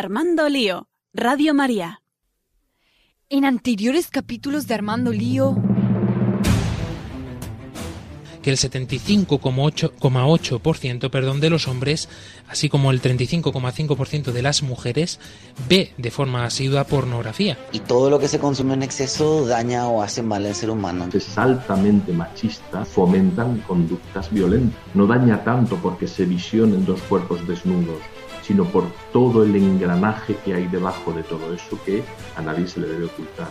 Armando Lío, Radio María. En anteriores capítulos de Armando Lío que el 75,8% perdón, de los hombres, así como el 35,5% de las mujeres, ve de forma asidua pornografía. Y todo lo que se consume en exceso daña o hace mal al ser humano. Es altamente machista, fomentan conductas violentas. No daña tanto porque se visionen dos cuerpos desnudos, sino por todo el engranaje que hay debajo de todo eso que a nadie se le debe ocultar.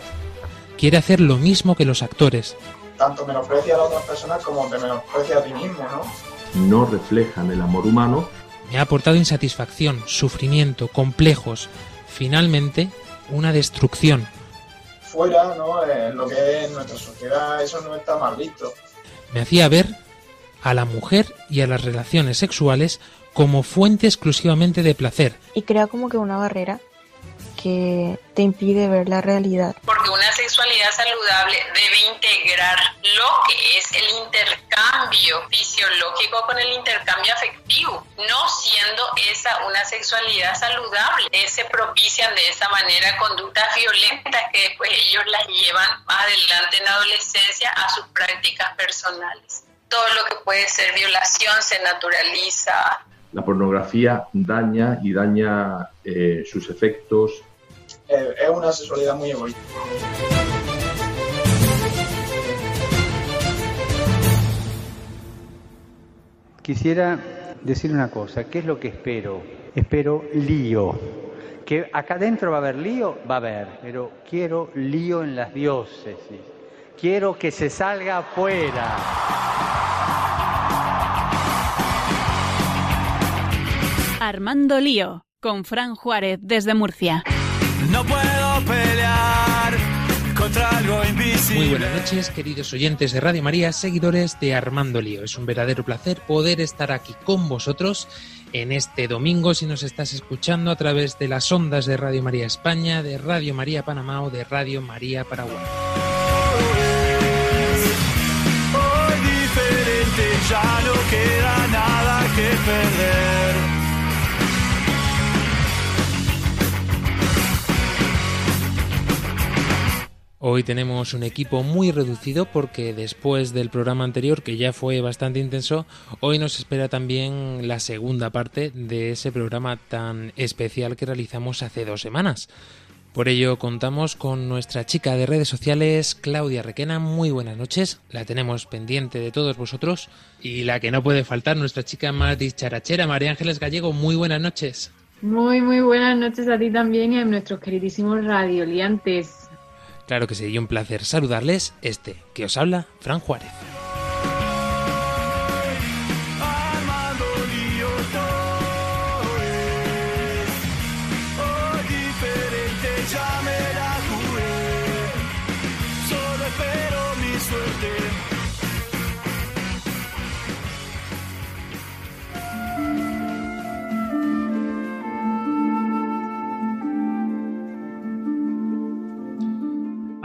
Quiere hacer lo mismo que los actores, tanto menosprecia a las otras personas como te menosprecia a ti mismo, ¿no? No reflejan el amor humano. Me ha aportado insatisfacción, sufrimiento, complejos, finalmente una destrucción. Fuera, ¿no? En lo que es nuestra sociedad, eso no está mal visto. Me hacía ver a la mujer y a las relaciones sexuales como fuente exclusivamente de placer. Y crea como que una barrera que te impide ver la realidad. Porque una sexualidad saludable debe integrar lo que es el intercambio fisiológico con el intercambio afectivo, no siendo esa una sexualidad saludable. Se propician de esa manera conductas violentas que después ellos las llevan más adelante en la adolescencia a sus prácticas personales. Todo lo que puede ser violación se naturaliza, la pornografía daña y daña eh, sus efectos eh, es una sexualidad muy egoísta. Quisiera decir una cosa, ¿qué es lo que espero? Espero lío. Que acá adentro va a haber lío, va a haber, pero quiero lío en las diócesis. Quiero que se salga afuera. Armando Lío, con Fran Juárez desde Murcia. No puedo pelear contra algo invisible. Muy buenas noches, queridos oyentes de Radio María, seguidores de Armando Lío. Es un verdadero placer poder estar aquí con vosotros en este domingo si nos estás escuchando a través de las ondas de Radio María España, de Radio María Panamá o de Radio María Paraguay. Hoy diferente, ya no queda nada que perder. Hoy tenemos un equipo muy reducido porque después del programa anterior, que ya fue bastante intenso, hoy nos espera también la segunda parte de ese programa tan especial que realizamos hace dos semanas. Por ello contamos con nuestra chica de redes sociales, Claudia Requena. Muy buenas noches, la tenemos pendiente de todos vosotros. Y la que no puede faltar, nuestra chica más dicharachera, María Ángeles Gallego. Muy buenas noches. Muy, muy buenas noches a ti también y a nuestros queridísimos radioliantes. Claro que sería un placer saludarles este que os habla, Fran Juárez.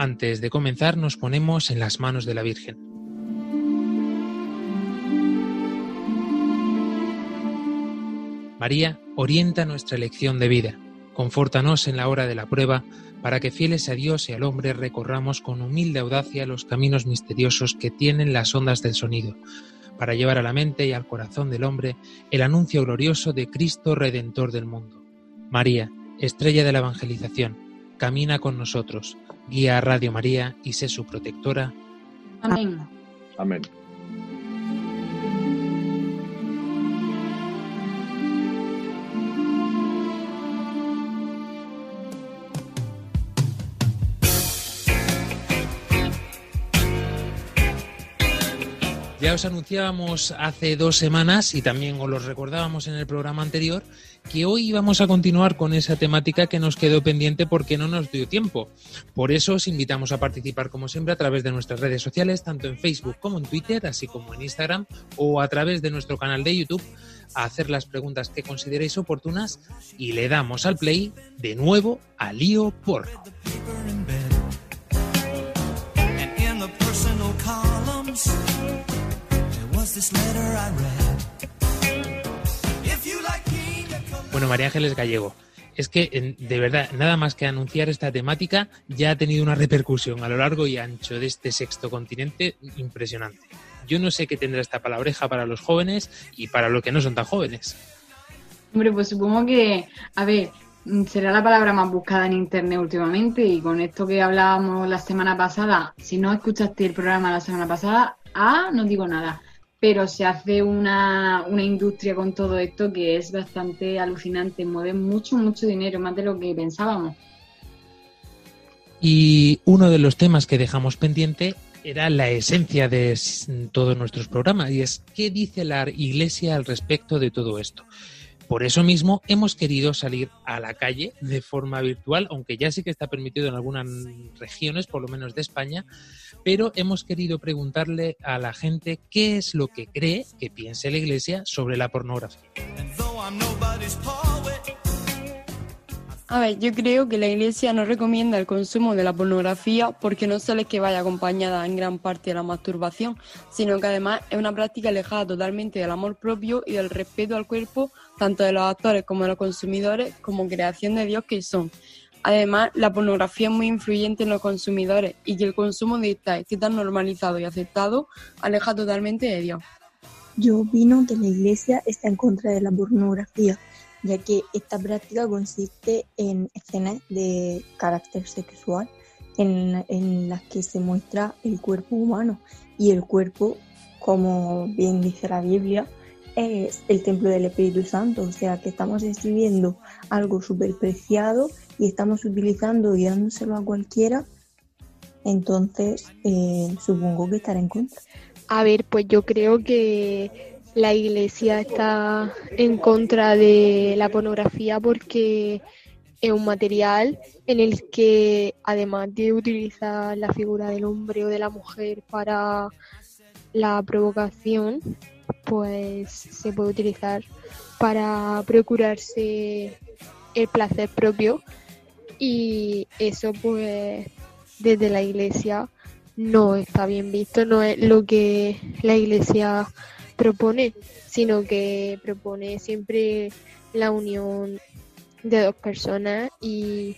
Antes de comenzar nos ponemos en las manos de la Virgen. María, orienta nuestra elección de vida. Confórtanos en la hora de la prueba, para que fieles a Dios y al hombre recorramos con humilde audacia los caminos misteriosos que tienen las ondas del sonido, para llevar a la mente y al corazón del hombre el anuncio glorioso de Cristo Redentor del mundo. María, estrella de la evangelización, camina con nosotros, guía a Radio María y sé su protectora. Amén. Amén. Os anunciábamos hace dos semanas y también os lo recordábamos en el programa anterior que hoy vamos a continuar con esa temática que nos quedó pendiente porque no nos dio tiempo. Por eso os invitamos a participar como siempre a través de nuestras redes sociales, tanto en Facebook como en Twitter, así como en Instagram o a través de nuestro canal de YouTube a hacer las preguntas que consideréis oportunas y le damos al play de nuevo a lío porno. Bueno, María Ángeles Gallego, es que de verdad, nada más que anunciar esta temática ya ha tenido una repercusión a lo largo y ancho de este sexto continente impresionante. Yo no sé qué tendrá esta palabreja para los jóvenes y para los que no son tan jóvenes. Hombre, pues supongo que, a ver, será la palabra más buscada en internet últimamente y con esto que hablábamos la semana pasada, si no escuchaste el programa la semana pasada, ah, no digo nada pero se hace una, industria con todo esto que es bastante alucinante, mueve mucho, mucho dinero, más de lo que pensábamos. Y uno de los temas que dejamos pendiente era la esencia de todos nuestros programas y es qué dice la Iglesia al respecto de todo esto. Por eso mismo hemos querido salir a la calle de forma virtual, aunque ya sí que está permitido en algunas regiones, por lo menos de España, pero hemos querido preguntarle a la gente qué es lo que cree que piense la Iglesia sobre la pornografía. A ver, yo creo que la Iglesia no recomienda el consumo de la pornografía porque no solo es que vaya acompañada en gran parte de la masturbación, sino que además es una práctica alejada totalmente del amor propio y del respeto al cuerpo, tanto de los actores como de los consumidores, como creación de Dios que son. Además, la pornografía es muy influyente en los consumidores y que el consumo de esta esté tan normalizado y aceptado aleja totalmente de Dios. Yo opino que la Iglesia está en contra de la pornografía ya que esta práctica consiste en escenas de carácter sexual en, las que se muestra el cuerpo humano y el cuerpo, como bien dice la Biblia, es el templo del Espíritu Santo, o sea que estamos escribiendo algo súper preciado y estamos utilizando y dándoselo a cualquiera, entonces eh, supongo que estará en contra. A ver, pues yo creo que la iglesia está en contra de la pornografía porque es un material en el que además de utilizar la figura del hombre o de la mujer para la provocación, pues se puede utilizar para procurarse el placer propio. Y eso pues desde la iglesia no está bien visto, no es lo que la iglesia propone, sino que propone siempre la unión de dos personas y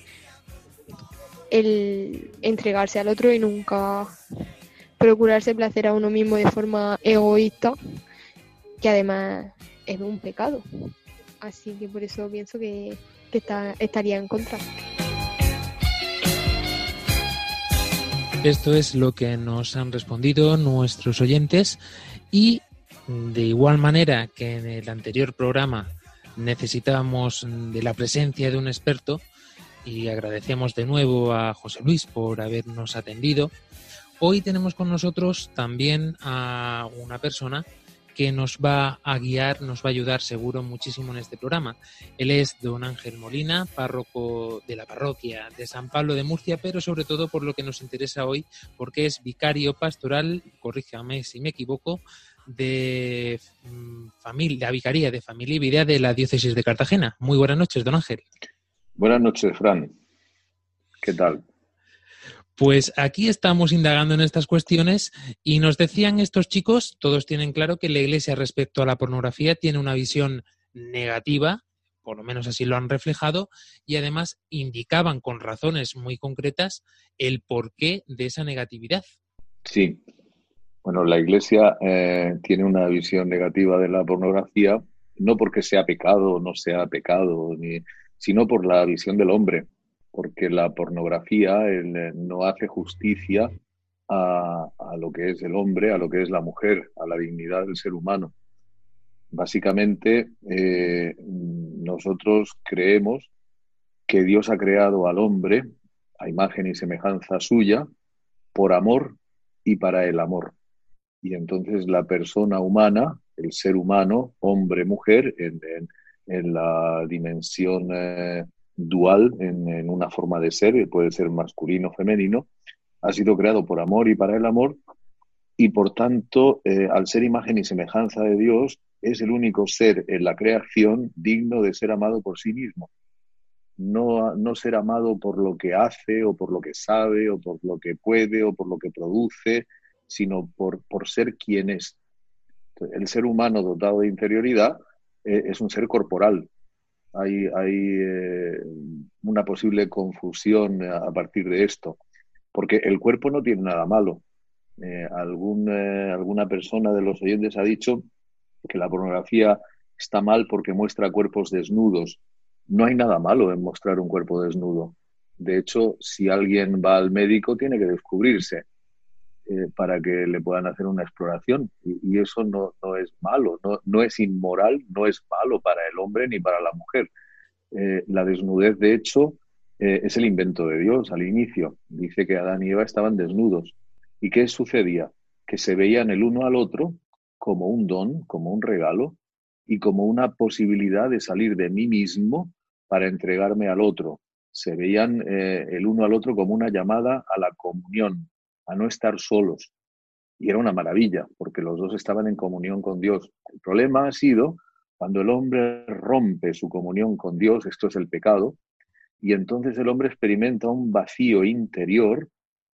el entregarse al otro y nunca procurarse placer a uno mismo de forma egoísta, que además es un pecado. Así que por eso pienso que, está, estaría en contra. Esto es lo que nos han respondido nuestros oyentes y de igual manera que en el anterior programa necesitábamos de la presencia de un experto y agradecemos de nuevo a José Luis por habernos atendido, hoy tenemos con nosotros también a una persona que nos va a guiar, nos va a ayudar seguro muchísimo en este programa. Él es don Ángel Molina, párroco de la parroquia de San Pablo de Murcia, pero sobre todo por lo que nos interesa hoy, porque es vicario pastoral, corríjame si me equivoco, de mm, familia, la Vicaría de Familia y Vida de la Diócesis de Cartagena. Muy buenas noches, don Ángel. Buenas noches, Fran. ¿Qué tal? Pues aquí estamos indagando en estas cuestiones y nos decían estos chicos, todos tienen claro que la Iglesia respecto a la pornografía tiene una visión negativa, por lo menos así lo han reflejado, y además indicaban con razones muy concretas el porqué de esa negatividad. Sí, bueno, la Iglesia eh, tiene una visión negativa de la pornografía, no porque sea pecado o no sea pecado, ni, sino por la visión del hombre, porque la pornografía eh, no hace justicia a, lo que es el hombre, a lo que es la mujer, a la dignidad del ser humano. Básicamente, eh, nosotros creemos que Dios ha creado al hombre a imagen y semejanza suya por amor y para el amor. Y entonces la persona humana, el ser humano, hombre, mujer, en, la dimensión eh, dual, en, una forma de ser, puede ser masculino o femenino, ha sido creado por amor y para el amor, y por tanto, eh, al ser imagen y semejanza de Dios, es el único ser en la creación digno de ser amado por sí mismo. No, no, ser amado por lo que hace o por lo que sabe o por lo que puede o por lo que produce, sino por, por ser quien es. El ser humano dotado de interioridad eh, es un ser corporal. hay, hay eh, una posible confusión a, partir de esto, porque el cuerpo no tiene nada malo. Eh, algún, alguna persona de los oyentes ha dicho que la pornografía está mal porque muestra cuerpos desnudos. No hay nada malo en mostrar un cuerpo desnudo. De hecho, si alguien va al médico, tiene que descubrirse eh, para que le puedan hacer una exploración. Y, eso no, no, es malo, no, no, es inmoral, no es malo para el hombre ni para la mujer. Eh, la desnudez, de hecho, eh, es el invento de Dios al inicio. Dice que Adán y Eva estaban desnudos. ¿Y qué sucedía? Que se veían el uno al otro como un don, como un regalo y como una posibilidad de salir de mí mismo para entregarme al otro, se veían el uno al otro como una llamada a la comunión, a no estar solos. Y era una maravilla, porque los dos estaban en comunión con Dios. El problema ha sido cuando el hombre rompe su comunión con Dios, esto es el pecado, y entonces el hombre experimenta un vacío interior,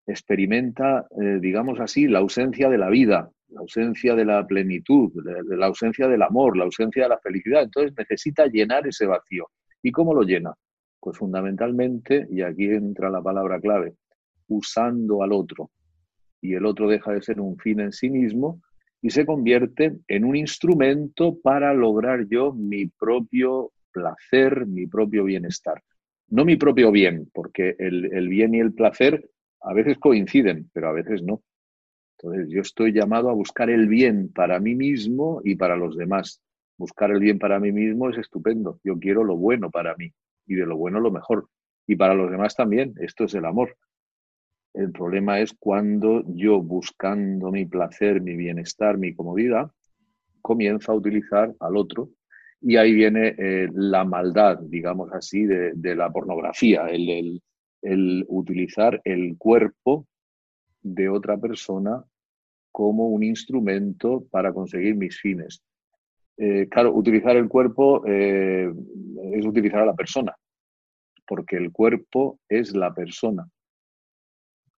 experimenta, eh, digamos así, la ausencia de la vida, la ausencia de la plenitud, la ausencia del amor, la ausencia de la felicidad. Entonces necesita llenar ese vacío. ¿Y cómo lo llena? Pues fundamentalmente, y aquí entra la palabra clave, usando al otro. Y el otro deja de ser un fin en sí mismo y se convierte en un instrumento para lograr yo mi propio placer, mi propio bienestar. No mi propio bien, porque el, bien y el placer a veces coinciden, pero a veces no. Entonces yo estoy llamado a buscar el bien para mí mismo y para los demás. Buscar el bien para mí mismo es estupendo. Yo quiero lo bueno para mí y de lo bueno lo mejor. Y para los demás también, esto es el amor. El problema es cuando yo, buscando mi placer, mi bienestar, mi comodidad, comienzo a utilizar al otro. Y ahí viene eh, la maldad, digamos así, de, la pornografía, el, utilizar el cuerpo de otra persona como un instrumento para conseguir mis fines. Eh, claro, utilizar el cuerpo eh, es utilizar a la persona, porque el cuerpo es la persona.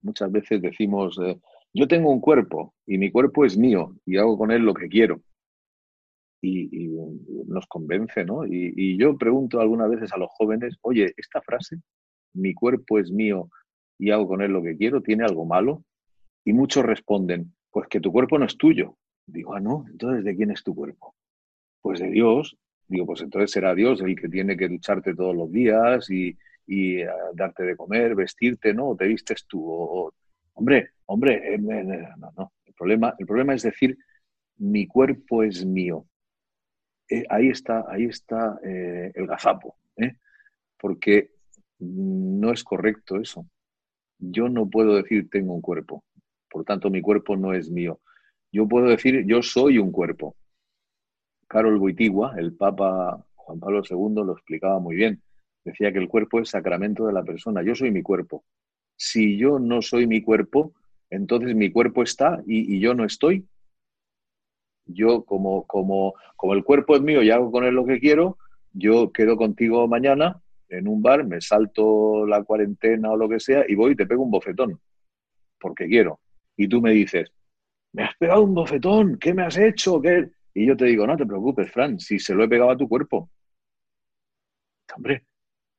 Muchas veces decimos, eh, yo tengo un cuerpo y mi cuerpo es mío y hago con él lo que quiero. Y, nos convence, ¿no? Y, yo pregunto algunas veces a los jóvenes, oye, esta frase, mi cuerpo es mío y hago con él lo que quiero, ¿tiene algo malo? Y muchos responden, pues que tu cuerpo no es tuyo. Digo, ah, no, entonces ¿de quién es tu cuerpo? Pues de Dios. Digo, pues entonces será Dios el que tiene que ducharte todos los días y, y darte de comer, vestirte, ¿no? O te vistes tú. O, hombre, hombre, eh, no, no. El problema, el problema es decir, mi cuerpo es mío. Eh, ahí está, ahí está eh, el gazapo, porque no es correcto eso. Yo no puedo decir tengo un cuerpo, por tanto mi cuerpo no es mío. Yo puedo decir yo soy un cuerpo. Carol Boitigua, el Papa Juan Pablo II, lo explicaba muy bien. Decía que el cuerpo es sacramento de la persona. Yo soy mi cuerpo. Si yo no soy mi cuerpo, entonces mi cuerpo está y, yo no estoy. Yo, como, como, como el cuerpo es mío y hago con él lo que quiero, yo quedo contigo mañana en un bar, me salto la cuarentena o lo que sea y voy y te pego un bofetón, porque quiero. Y tú me dices, me has pegado un bofetón, ¿qué me has hecho? ¿Qué? Y yo te digo, no te preocupes, Fran, si se lo he pegado a tu cuerpo. Hombre,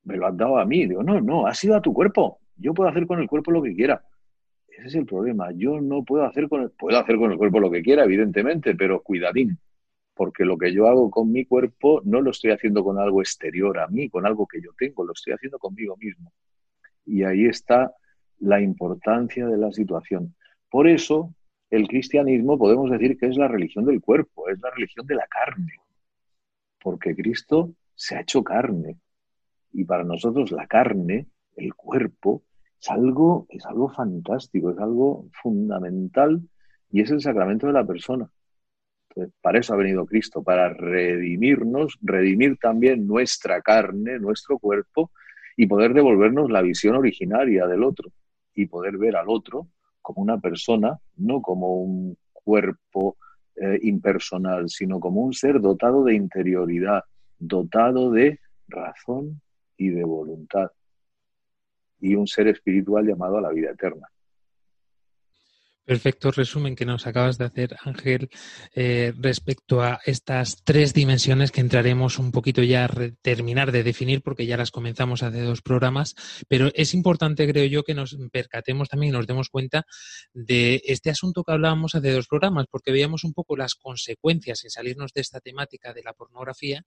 me lo has dado a mí. Digo, no, no, ha sido a tu cuerpo. Yo puedo hacer con el cuerpo lo que quiera. Ese es el problema. Yo no puedo hacer con el, puedo hacer con el cuerpo lo que quiera, evidentemente, pero cuidadín. Porque lo que yo hago con mi cuerpo no lo estoy haciendo con algo exterior a mí, con algo que yo tengo, lo estoy haciendo conmigo mismo. Y ahí está la importancia de la situación. Por eso, el cristianismo podemos decir que es la religión del cuerpo, es la religión de la carne, porque Cristo se ha hecho carne. Y para nosotros la carne, el cuerpo, es algo, es algo fantástico, es algo fundamental y es el sacramento de la persona. para eso ha venido Cristo, para redimirnos, redimir también nuestra carne, nuestro cuerpo y poder devolvernos la visión originaria del otro y poder ver al otro como una persona, no como un cuerpo eh, impersonal, sino como un ser dotado de interioridad, dotado de razón y de voluntad, y un ser espiritual llamado a la vida eterna. Perfecto resumen que nos acabas de hacer, Ángel, eh, respecto a estas tres dimensiones que entraremos un poquito ya a terminar de definir porque ya las comenzamos hace dos programas, pero es importante, creo yo, que nos percatemos también y nos demos cuenta de este asunto que hablábamos hace dos programas, porque veíamos un poco las consecuencias sin salirnos de esta temática de la pornografía,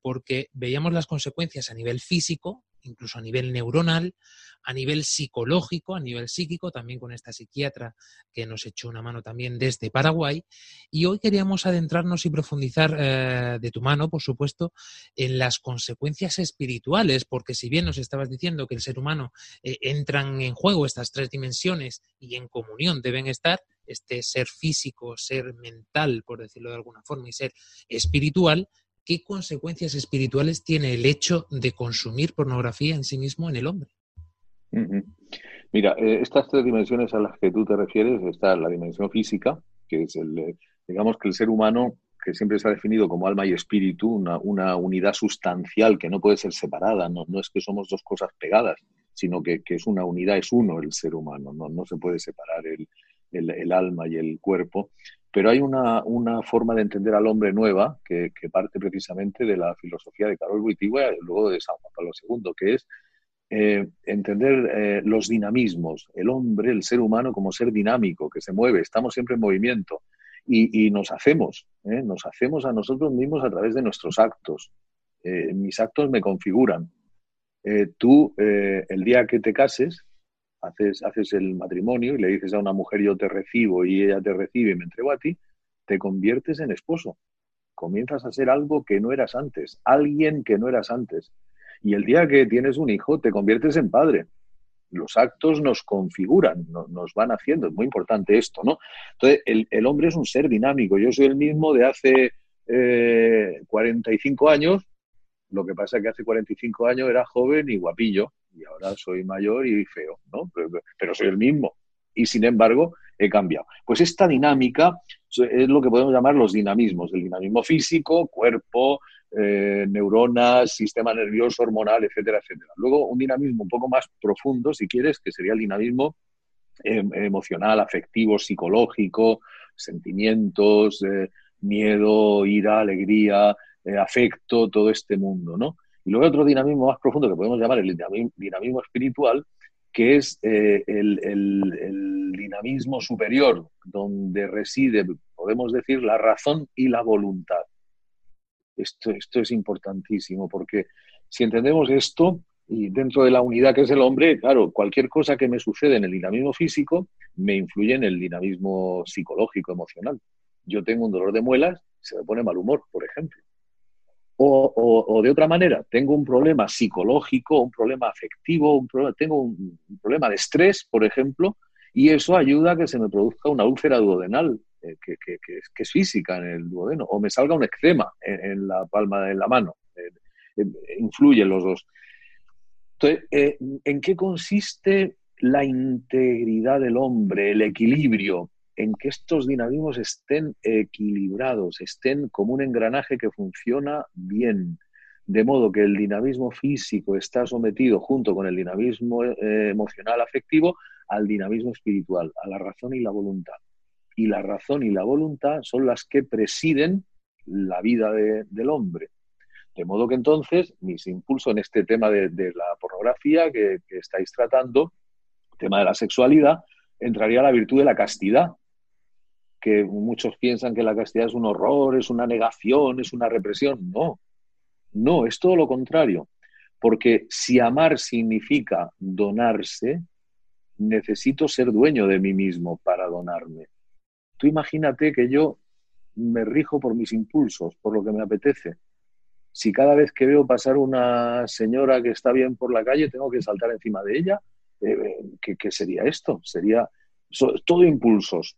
porque veíamos las consecuencias a nivel físico, incluso a nivel neuronal, a nivel psicológico, a nivel psíquico, también con esta psiquiatra que nos echó una mano también desde Paraguay. Y hoy queríamos adentrarnos y profundizar eh, de tu mano, por supuesto, en las consecuencias espirituales, porque si bien nos estabas diciendo que el ser humano eh, entran en juego estas tres dimensiones y en comunión deben estar, este ser físico, ser mental, por decirlo de alguna forma, y ser espiritual, ¿qué consecuencias espirituales tiene el hecho de consumir pornografía en sí mismo en el hombre? Mira, eh, estas tres dimensiones a las que tú te refieres, está la dimensión física, que es el, eh, digamos que el ser humano, que siempre se ha definido como alma y espíritu, una, unidad sustancial que no puede ser separada, no, es que somos dos cosas pegadas, sino que, es una unidad, es uno el ser humano, no, se puede separar el, alma y el cuerpo. Pero hay una, forma de entender al hombre nueva que, parte precisamente de la filosofía de Carol Wittigua y luego de San Juan Pablo II, que es eh, entender eh, los dinamismos, el hombre, el ser humano como ser dinámico, que se mueve, estamos siempre en movimiento y, nos hacemos, ¿eh? nos hacemos a nosotros mismos a través de nuestros actos. mis actos me configuran. tú, el día que te cases, haces, haces el matrimonio y le dices a una mujer yo te recibo y ella te recibe y me entrego a ti, te conviertes en esposo. Comienzas a ser algo que no eras antes, alguien que no eras antes. Y el día que tienes un hijo, te conviertes en padre. Los actos nos configuran, nos van haciendo. Es muy importante esto, ¿no? Entonces, el, hombre es un ser dinámico. Yo soy el mismo de hace 45 eh, años. Lo que pasa es que hace 45 años era joven y guapillo. Y ahora soy mayor y feo, ¿no? pero soy el mismo. Y sin embargo, he cambiado. Pues esta dinámica es lo que podemos llamar los dinamismos, el dinamismo físico, cuerpo, eh, neuronas, sistema nervioso, hormonal, etcétera, etcétera. Luego un dinamismo un poco más profundo, si quieres, que sería el dinamismo em, emocional, afectivo, psicológico, sentimientos, eh, miedo, ira, alegría, eh, afecto, todo este mundo, ¿no? Y luego otro dinamismo más profundo que podemos llamar el dinamismo espiritual, que es el, el, dinamismo superior, donde reside, podemos decir, la razón y la voluntad. Esto, esto es importantísimo porque si entendemos esto y dentro de la unidad que es el hombre, claro, cualquier cosa que me sucede en el dinamismo físico me influye en el dinamismo psicológico, emocional. Yo tengo un dolor de muelas, se me pone mal humor, por ejemplo. O, de otra manera, tengo un problema psicológico, un problema afectivo, un problema, tengo un, problema de estrés, por ejemplo, y eso ayuda a que se me produzca una úlcera duodenal eh, que, es física en el duodeno, o me salga un eczema en, la palma de la mano. Eh, eh, influyen los dos. Entonces, ¿en qué consiste la integridad del hombre, el equilibrio? En que estos dinamismos estén equilibrados, estén como un engranaje que funciona bien, de modo que el dinamismo físico está sometido junto con el dinamismo emocional afectivo al dinamismo espiritual, a la razón y la voluntad. Y la razón y la voluntad son las que presiden la vida del hombre. De modo que entonces mis impulsos en este tema de, la pornografía que, estáis tratando, tema de la sexualidad, entraría la virtud de la castidad, que muchos piensan que la castidad es un horror, es una negación, es una represión. No, no, es todo lo contrario. Porque si amar significa donarse, necesito ser dueño de mí mismo para donarme. Tú imagínate que yo me rijo por mis impulsos, por lo que me apetece. Si cada vez que veo pasar una señora que está bien por la calle tengo que saltar encima de ella, eh, ¿qué, sería esto? Sería todo impulsos.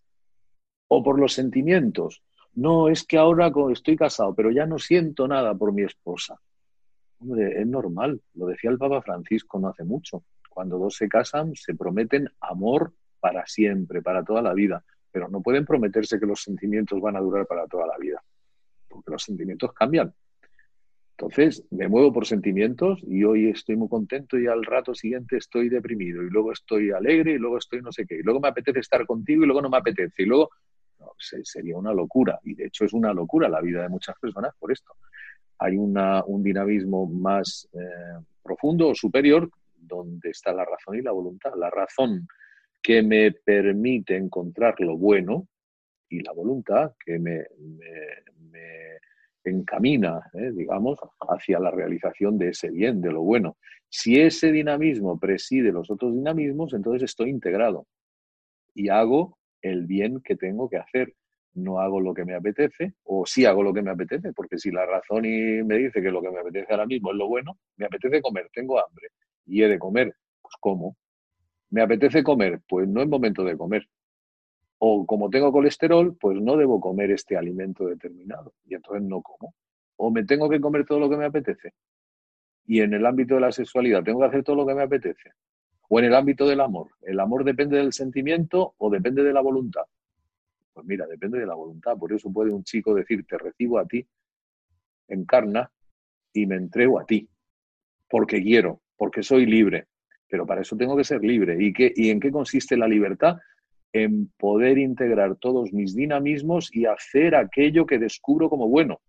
O por los sentimientos. No, es que ahora estoy casado, pero ya no siento nada por mi esposa. Hombre, es normal, lo decía el Papa Francisco no hace mucho. Cuando dos se casan, se prometen amor para siempre, para toda la vida pero no pueden prometerse que los sentimientos van a durar para toda la vida, porque los sentimientos cambian. Entonces, me muevo por sentimientos y hoy estoy muy contento y al rato siguiente estoy deprimido y luego estoy alegre y luego estoy no sé qué. Y luego me apetece estar contigo y luego no me apetece. Y luego, sería una locura. Y de hecho es una locura la vida de muchas personas por esto. Hay un dinamismo más eh, profundo o superior donde está la razón y la voluntad. La razón que me permite encontrar lo bueno y la voluntad que me, me encamina, ¿eh? digamos, hacia la realización de ese bien, de lo bueno. Si ese dinamismo preside los otros dinamismos, entonces estoy integrado y hago el bien que tengo que hacer. No hago lo que me apetece, o sí hago lo que me apetece, porque si la razón y me dice que lo que me apetece ahora mismo es lo bueno, me apetece comer, tengo hambre y he de comer, pues como. ¿Me apetece comer? Pues no es momento de comer o como tengo colesterol, pues no debo comer este alimento determinado y entonces no como. O me tengo que comer todo lo que me apetece. Y en el ámbito de la sexualidad tengo que hacer todo lo que me apetece. O en el ámbito del amor. ¿El amor depende del sentimiento o depende de la voluntad? Pues mira, depende de la voluntad. Por eso puede un chico decir, te recibo a ti, encarna y me entrego a ti. Porque quiero, porque soy libre. Pero para eso tengo que ser libre. ¿Y, qué, y en qué consiste la libertad? en poder integrar todos mis dinamismos y hacer aquello que descubro como bueno.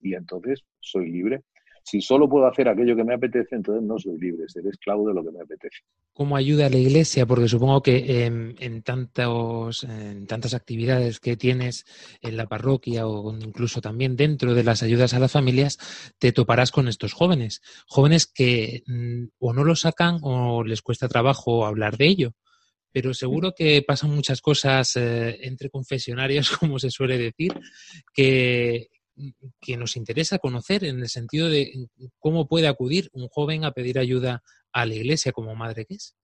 Y entonces soy libre. Si solo puedo hacer aquello que me apetece, entonces no soy libre, seré esclavo de lo que me apetece. ¿Cómo ayuda a la Iglesia? Porque supongo que en, tantos, tantas actividades que tienes en la parroquia o incluso también dentro de las ayudas a las familias, te toparás con estos jóvenes. Jóvenes que mm, o no lo sacan o les cuesta trabajo hablar de ello pero seguro que pasan muchas cosas eh, entre confesionarios, como se suele decir, que, que nos interesa conocer en el sentido de cómo puede acudir un joven a pedir ayuda a la iglesia como madre que es.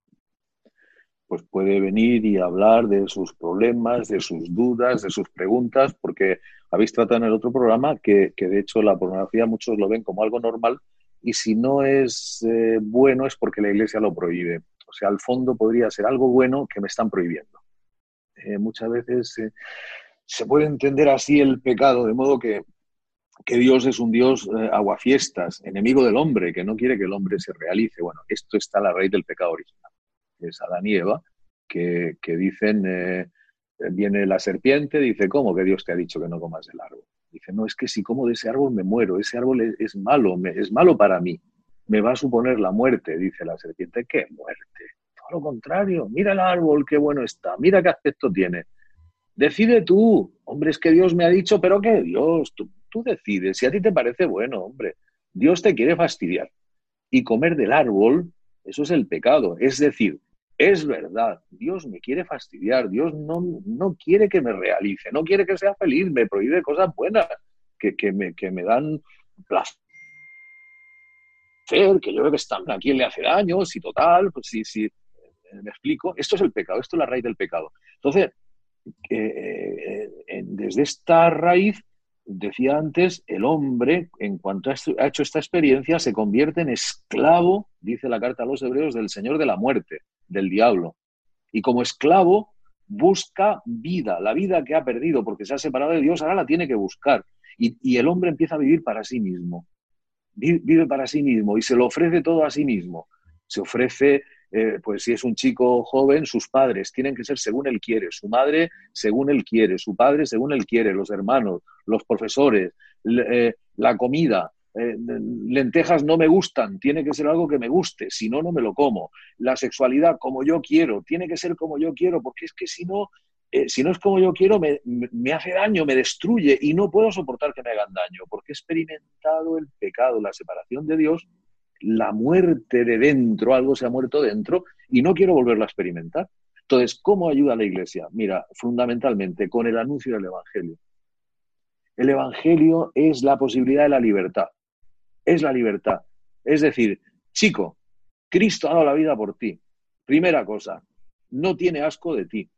Pues puede venir y hablar de sus problemas, de sus dudas, de sus preguntas, porque habéis tratado en el otro programa que, que de hecho la pornografía muchos lo ven como algo normal y si no es eh, bueno es porque la iglesia lo prohíbe. O sea, al fondo podría ser algo bueno que me están prohibiendo. Eh, muchas veces eh, se puede entender así el pecado, de modo que, que Dios es un Dios eh, aguafiestas, enemigo del hombre, que no quiere que el hombre se realice. Bueno, esto está la raíz del pecado original, es Adán y Eva, que, que dicen, viene la serpiente, dice, ¿cómo que Dios te ha dicho que no comas del árbol? Dice, no, es que si como de ese árbol me muero, ese árbol es, malo, es malo para mí me va a suponer la muerte, dice la serpiente. ¿Qué muerte? Todo lo contrario, mira el árbol, qué bueno está, mira qué aspecto tiene. Decide tú, hombre, es que Dios me ha dicho, pero ¿qué Dios? Tú, tú decides, si a ti te parece bueno, hombre, Dios te quiere fastidiar. Y comer del árbol, eso es el pecado. Es decir, es verdad, Dios me quiere fastidiar, Dios no, no quiere que me realice, no quiere que sea feliz, me prohíbe cosas buenas que, que, me, que me dan placer que yo veo que está, a quién le hace daño, si total, pues si, si, me explico, esto es el pecado, esto es la raíz del pecado. Entonces, eh, eh, desde esta raíz, decía antes, el hombre, en cuanto ha hecho esta experiencia, se convierte en esclavo, dice la carta a los hebreos, del Señor de la muerte, del diablo. Y como esclavo, busca vida, la vida que ha perdido porque se ha separado de Dios, ahora la tiene que buscar. y el hombre empieza a vivir para sí mismo vive para sí mismo y se lo ofrece todo a sí mismo. Se ofrece, eh, pues si es un chico joven, sus padres tienen que ser según él quiere, su madre según él quiere, su padre según él quiere, los hermanos, los profesores, eh, la comida. Eh, lentejas no me gustan, tiene que ser algo que me guste, si no, no me lo como. La sexualidad como yo quiero, tiene que ser como yo quiero, porque es que si no, si no es como yo quiero, me, me, hace daño, me destruye y no puedo soportar que me hagan daño, porque he experimentado el pecado, la separación de Dios, la muerte de dentro, algo se ha muerto dentro y no quiero volverlo a experimentar. Entonces, ¿cómo ayuda la Iglesia? Mira, fundamentalmente con el anuncio del Evangelio. El Evangelio es la posibilidad de la libertad. Es la libertad. Es decir, chico, Cristo ha dado la vida por ti. Primera cosa, no tiene asco de ti.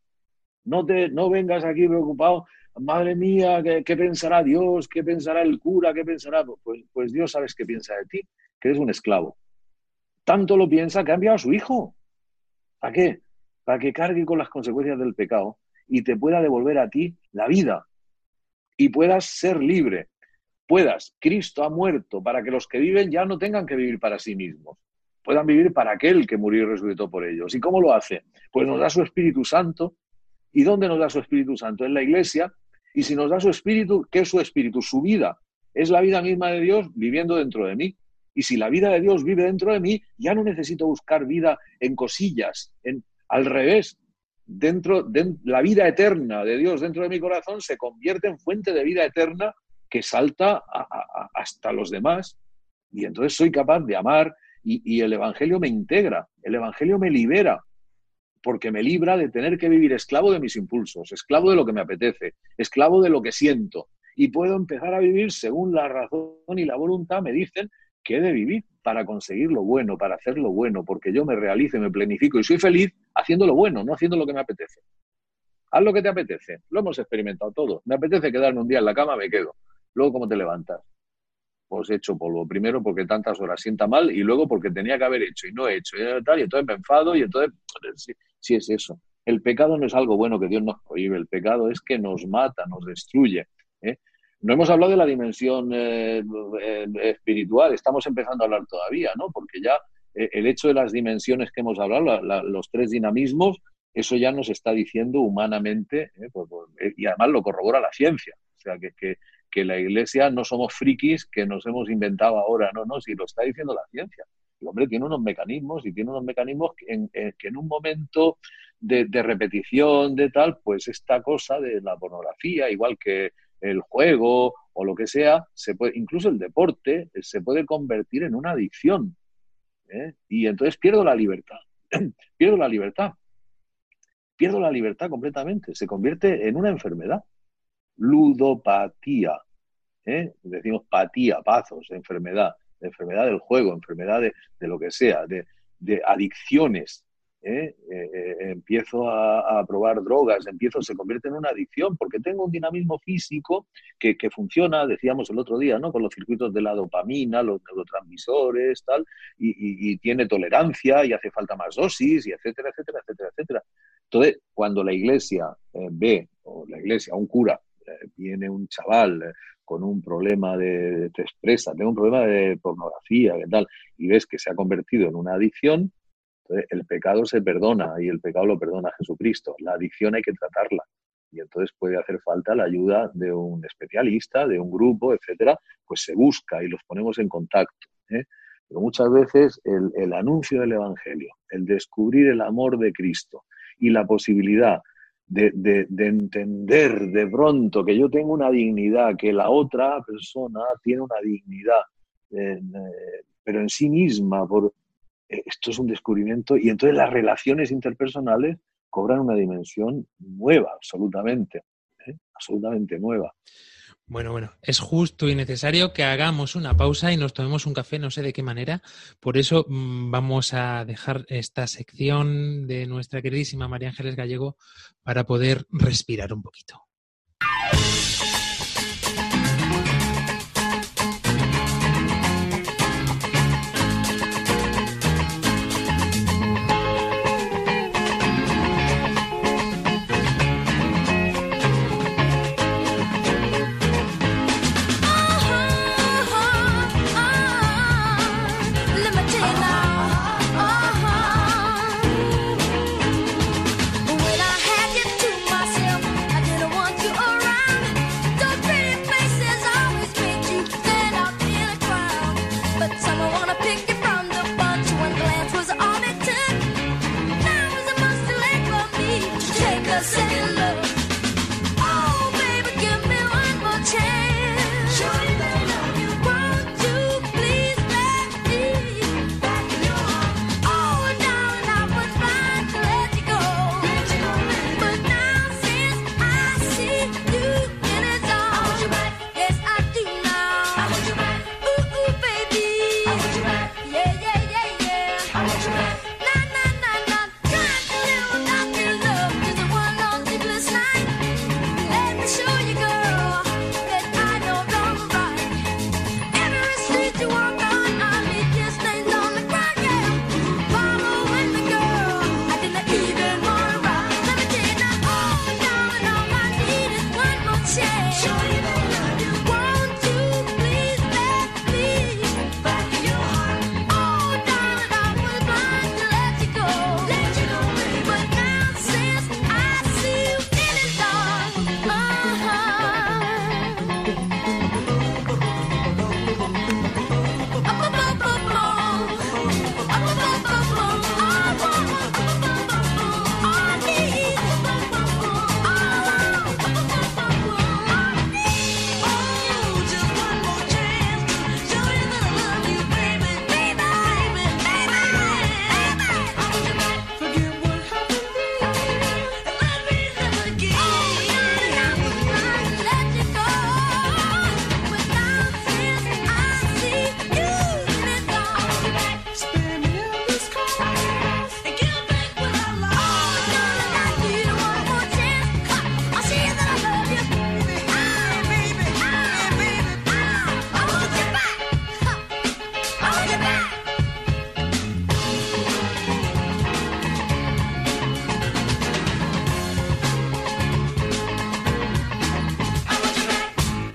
No, te, no vengas aquí preocupado, madre mía, ¿qué, pensará Dios? ¿Qué pensará el cura? ¿Qué pensará? Pues, pues Dios sabes qué piensa de ti, que eres un esclavo. Tanto lo piensa que ha enviado a su hijo. ¿Para qué? Para que cargue con las consecuencias del pecado y te pueda devolver a ti la vida y puedas ser libre. puedas. Cristo ha muerto para que los que viven ya no tengan que vivir para sí mismos, puedan vivir para aquel que murió y resucitó por ellos. ¿Y cómo lo hace? Pues nos da su Espíritu Santo. ¿Y dónde nos da su Espíritu Santo? En la iglesia. Y si nos da su Espíritu, ¿qué es su Espíritu? Su vida. Es la vida misma de Dios viviendo dentro de mí. Y si la vida de Dios vive dentro de mí, ya no necesito buscar vida en cosillas, en, al revés. Dentro de la vida eterna de Dios dentro de mi corazón se convierte en fuente de vida eterna que salta hasta los demás. Y entonces soy capaz de amar y, el Evangelio me integra, el Evangelio me libera, porque me libra de tener que vivir esclavo de mis impulsos, esclavo de lo que me apetece, esclavo de lo que siento. Y puedo empezar a vivir según la razón y la voluntad me dicen que he de vivir para conseguir lo bueno, para hacer lo bueno, porque yo me realice, me planifico y soy feliz haciendo lo bueno, no haciendo lo que me apetece. Haz lo que te apetece. Lo hemos experimentado todos. Me apetece quedarme un día en la cama, me quedo. Luego, ¿cómo te levantas? Pues he hecho polvo. Primero porque tantas horas sienta mal y luego porque tenía que haber hecho y no he hecho. Y, tal, y entonces me enfado y entonces, sí, es eso. El pecado no es algo bueno que Dios nos prohíbe. El pecado es que nos mata, nos destruye. ¿eh? No hemos hablado de la dimensión eh, eh, espiritual. Estamos empezando a hablar todavía, ¿no? Porque ya el hecho de las dimensiones que hemos hablado, los tres dinamismos, eso ya nos está diciendo humanamente, pues, pues, y además lo corrobora la ciencia. O sea, que, que, que la Iglesia no somos frikis que nos hemos inventado ahora, no, no, si lo está diciendo la ciencia. El hombre tiene unos mecanismos y tiene unos mecanismos que en, que en un momento de, repetición, de tal, pues esta cosa de la pornografía, igual que el juego o lo que sea, se puede, incluso el deporte, eh, se puede convertir en una adicción. ¿eh? Y entonces pierdo la libertad. pierdo la libertad. Pierdo la libertad completamente. Se convierte en una enfermedad ludopatía. ¿eh? Decimos patía, pazos, enfermedad, enfermedad del juego, enfermedad de, lo que sea, de, adicciones. ¿Eh? Eh, empiezo a, probar drogas, empiezo, se convierte en una adicción porque tengo un dinamismo físico que, funciona, decíamos el otro día, ¿no? con los circuitos de la dopamina, los neurotransmisores, tal, y, y tiene tolerancia y hace falta más dosis, y etcétera, etcétera, etcétera, etcétera. Entonces, cuando la iglesia ve, o la iglesia, un cura, viene un chaval eh, con un problema de, te expresa, tengo un problema de pornografía, ¿qué tal? Y ves que se ha convertido en una adicción, entonces el pecado se perdona y el pecado lo perdona Jesucristo. La adicción hay que tratarla y entonces puede hacer falta la ayuda de un especialista, de un grupo, etcétera, pues se busca y los ponemos en contacto. ¿eh? Pero muchas veces el, anuncio del Evangelio, el descubrir el amor de Cristo y la posibilidad de, entender de pronto que yo tengo una dignidad, que la otra persona tiene una dignidad, eh, pero en sí misma, por, eh, esto es un descubrimiento, y entonces las relaciones interpersonales cobran una dimensión nueva, absolutamente, ¿eh? absolutamente nueva. Bueno, bueno, es justo y necesario que hagamos una pausa y nos tomemos un café, no sé de qué manera. Por eso mm, vamos a dejar esta sección de nuestra queridísima María Ángeles Gallego para poder respirar un poquito.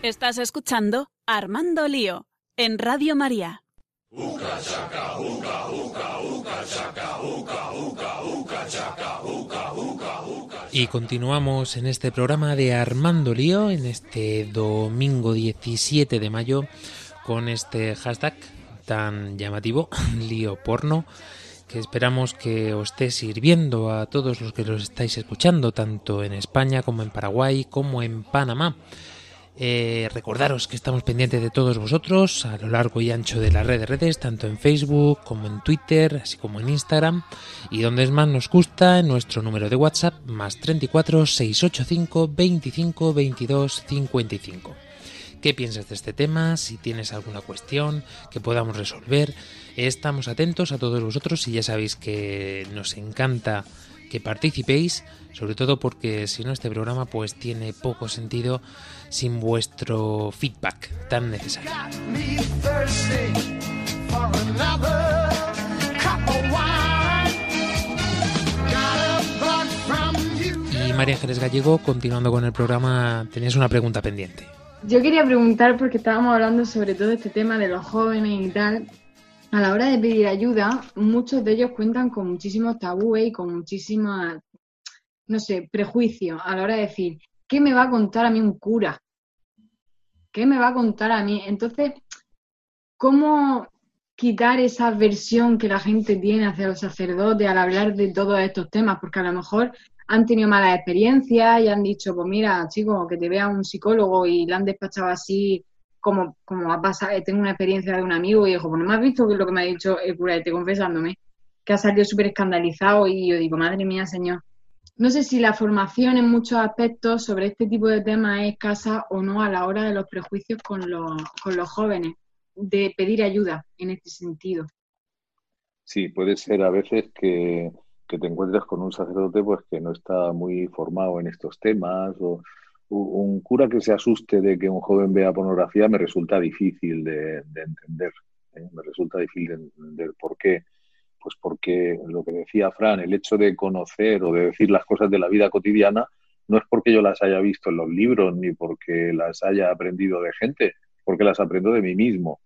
Estás escuchando Armando Lío en Radio María. Y continuamos en este programa de Armando Lío en este domingo 17 de mayo con este hashtag tan llamativo, lío porno, que esperamos que os esté sirviendo a todos los que los estáis escuchando, tanto en España como en Paraguay como en Panamá. Eh, recordaros que estamos pendientes de todos vosotros a lo largo y ancho de la red de redes, tanto en Facebook como en Twitter, así como en Instagram. Y donde es más nos gusta, nuestro número de WhatsApp, más 34 685 25 22 55. ¿Qué piensas de este tema? Si tienes alguna cuestión que podamos resolver. Estamos atentos a todos vosotros y ya sabéis que nos encanta que participéis, sobre todo porque si no este programa pues tiene poco sentido sin vuestro feedback tan necesario. Y María Ángeles Gallego, continuando con el programa, tenías una pregunta pendiente. Yo quería preguntar, porque estábamos hablando sobre todo este tema de los jóvenes y tal, a la hora de pedir ayuda, muchos de ellos cuentan con muchísimos tabúes y con muchísimas, no sé, prejuicios a la hora de decir, ¿qué me va a contar a mí un cura? ¿Qué me va a contar a mí? Entonces, ¿cómo quitar esa versión que la gente tiene hacia los sacerdotes al hablar de todos estos temas? Porque a lo mejor han tenido malas experiencias y han dicho, pues mira, chico, que te vea un psicólogo y la han despachado así como, como ha pasado, tengo una experiencia de un amigo y dijo, pues no me has visto lo que me ha dicho el cura este confesándome, que ha salido súper escandalizado y yo digo, madre mía, señor. No sé si la formación en muchos aspectos sobre este tipo de temas es escasa o no a la hora de los prejuicios con los, con los jóvenes, de pedir ayuda en este sentido. Sí, puede ser a veces que, que te encuentres con un sacerdote pues que no está muy formado en estos temas o, un cura que se asuste de que un joven vea pornografía me resulta difícil de, entender. ¿eh? Me resulta difícil de entender por qué. Pues porque lo que decía Fran, el hecho de conocer o de decir las cosas de la vida cotidiana no es porque yo las haya visto en los libros ni porque las haya aprendido de gente, porque las aprendo de mí mismo.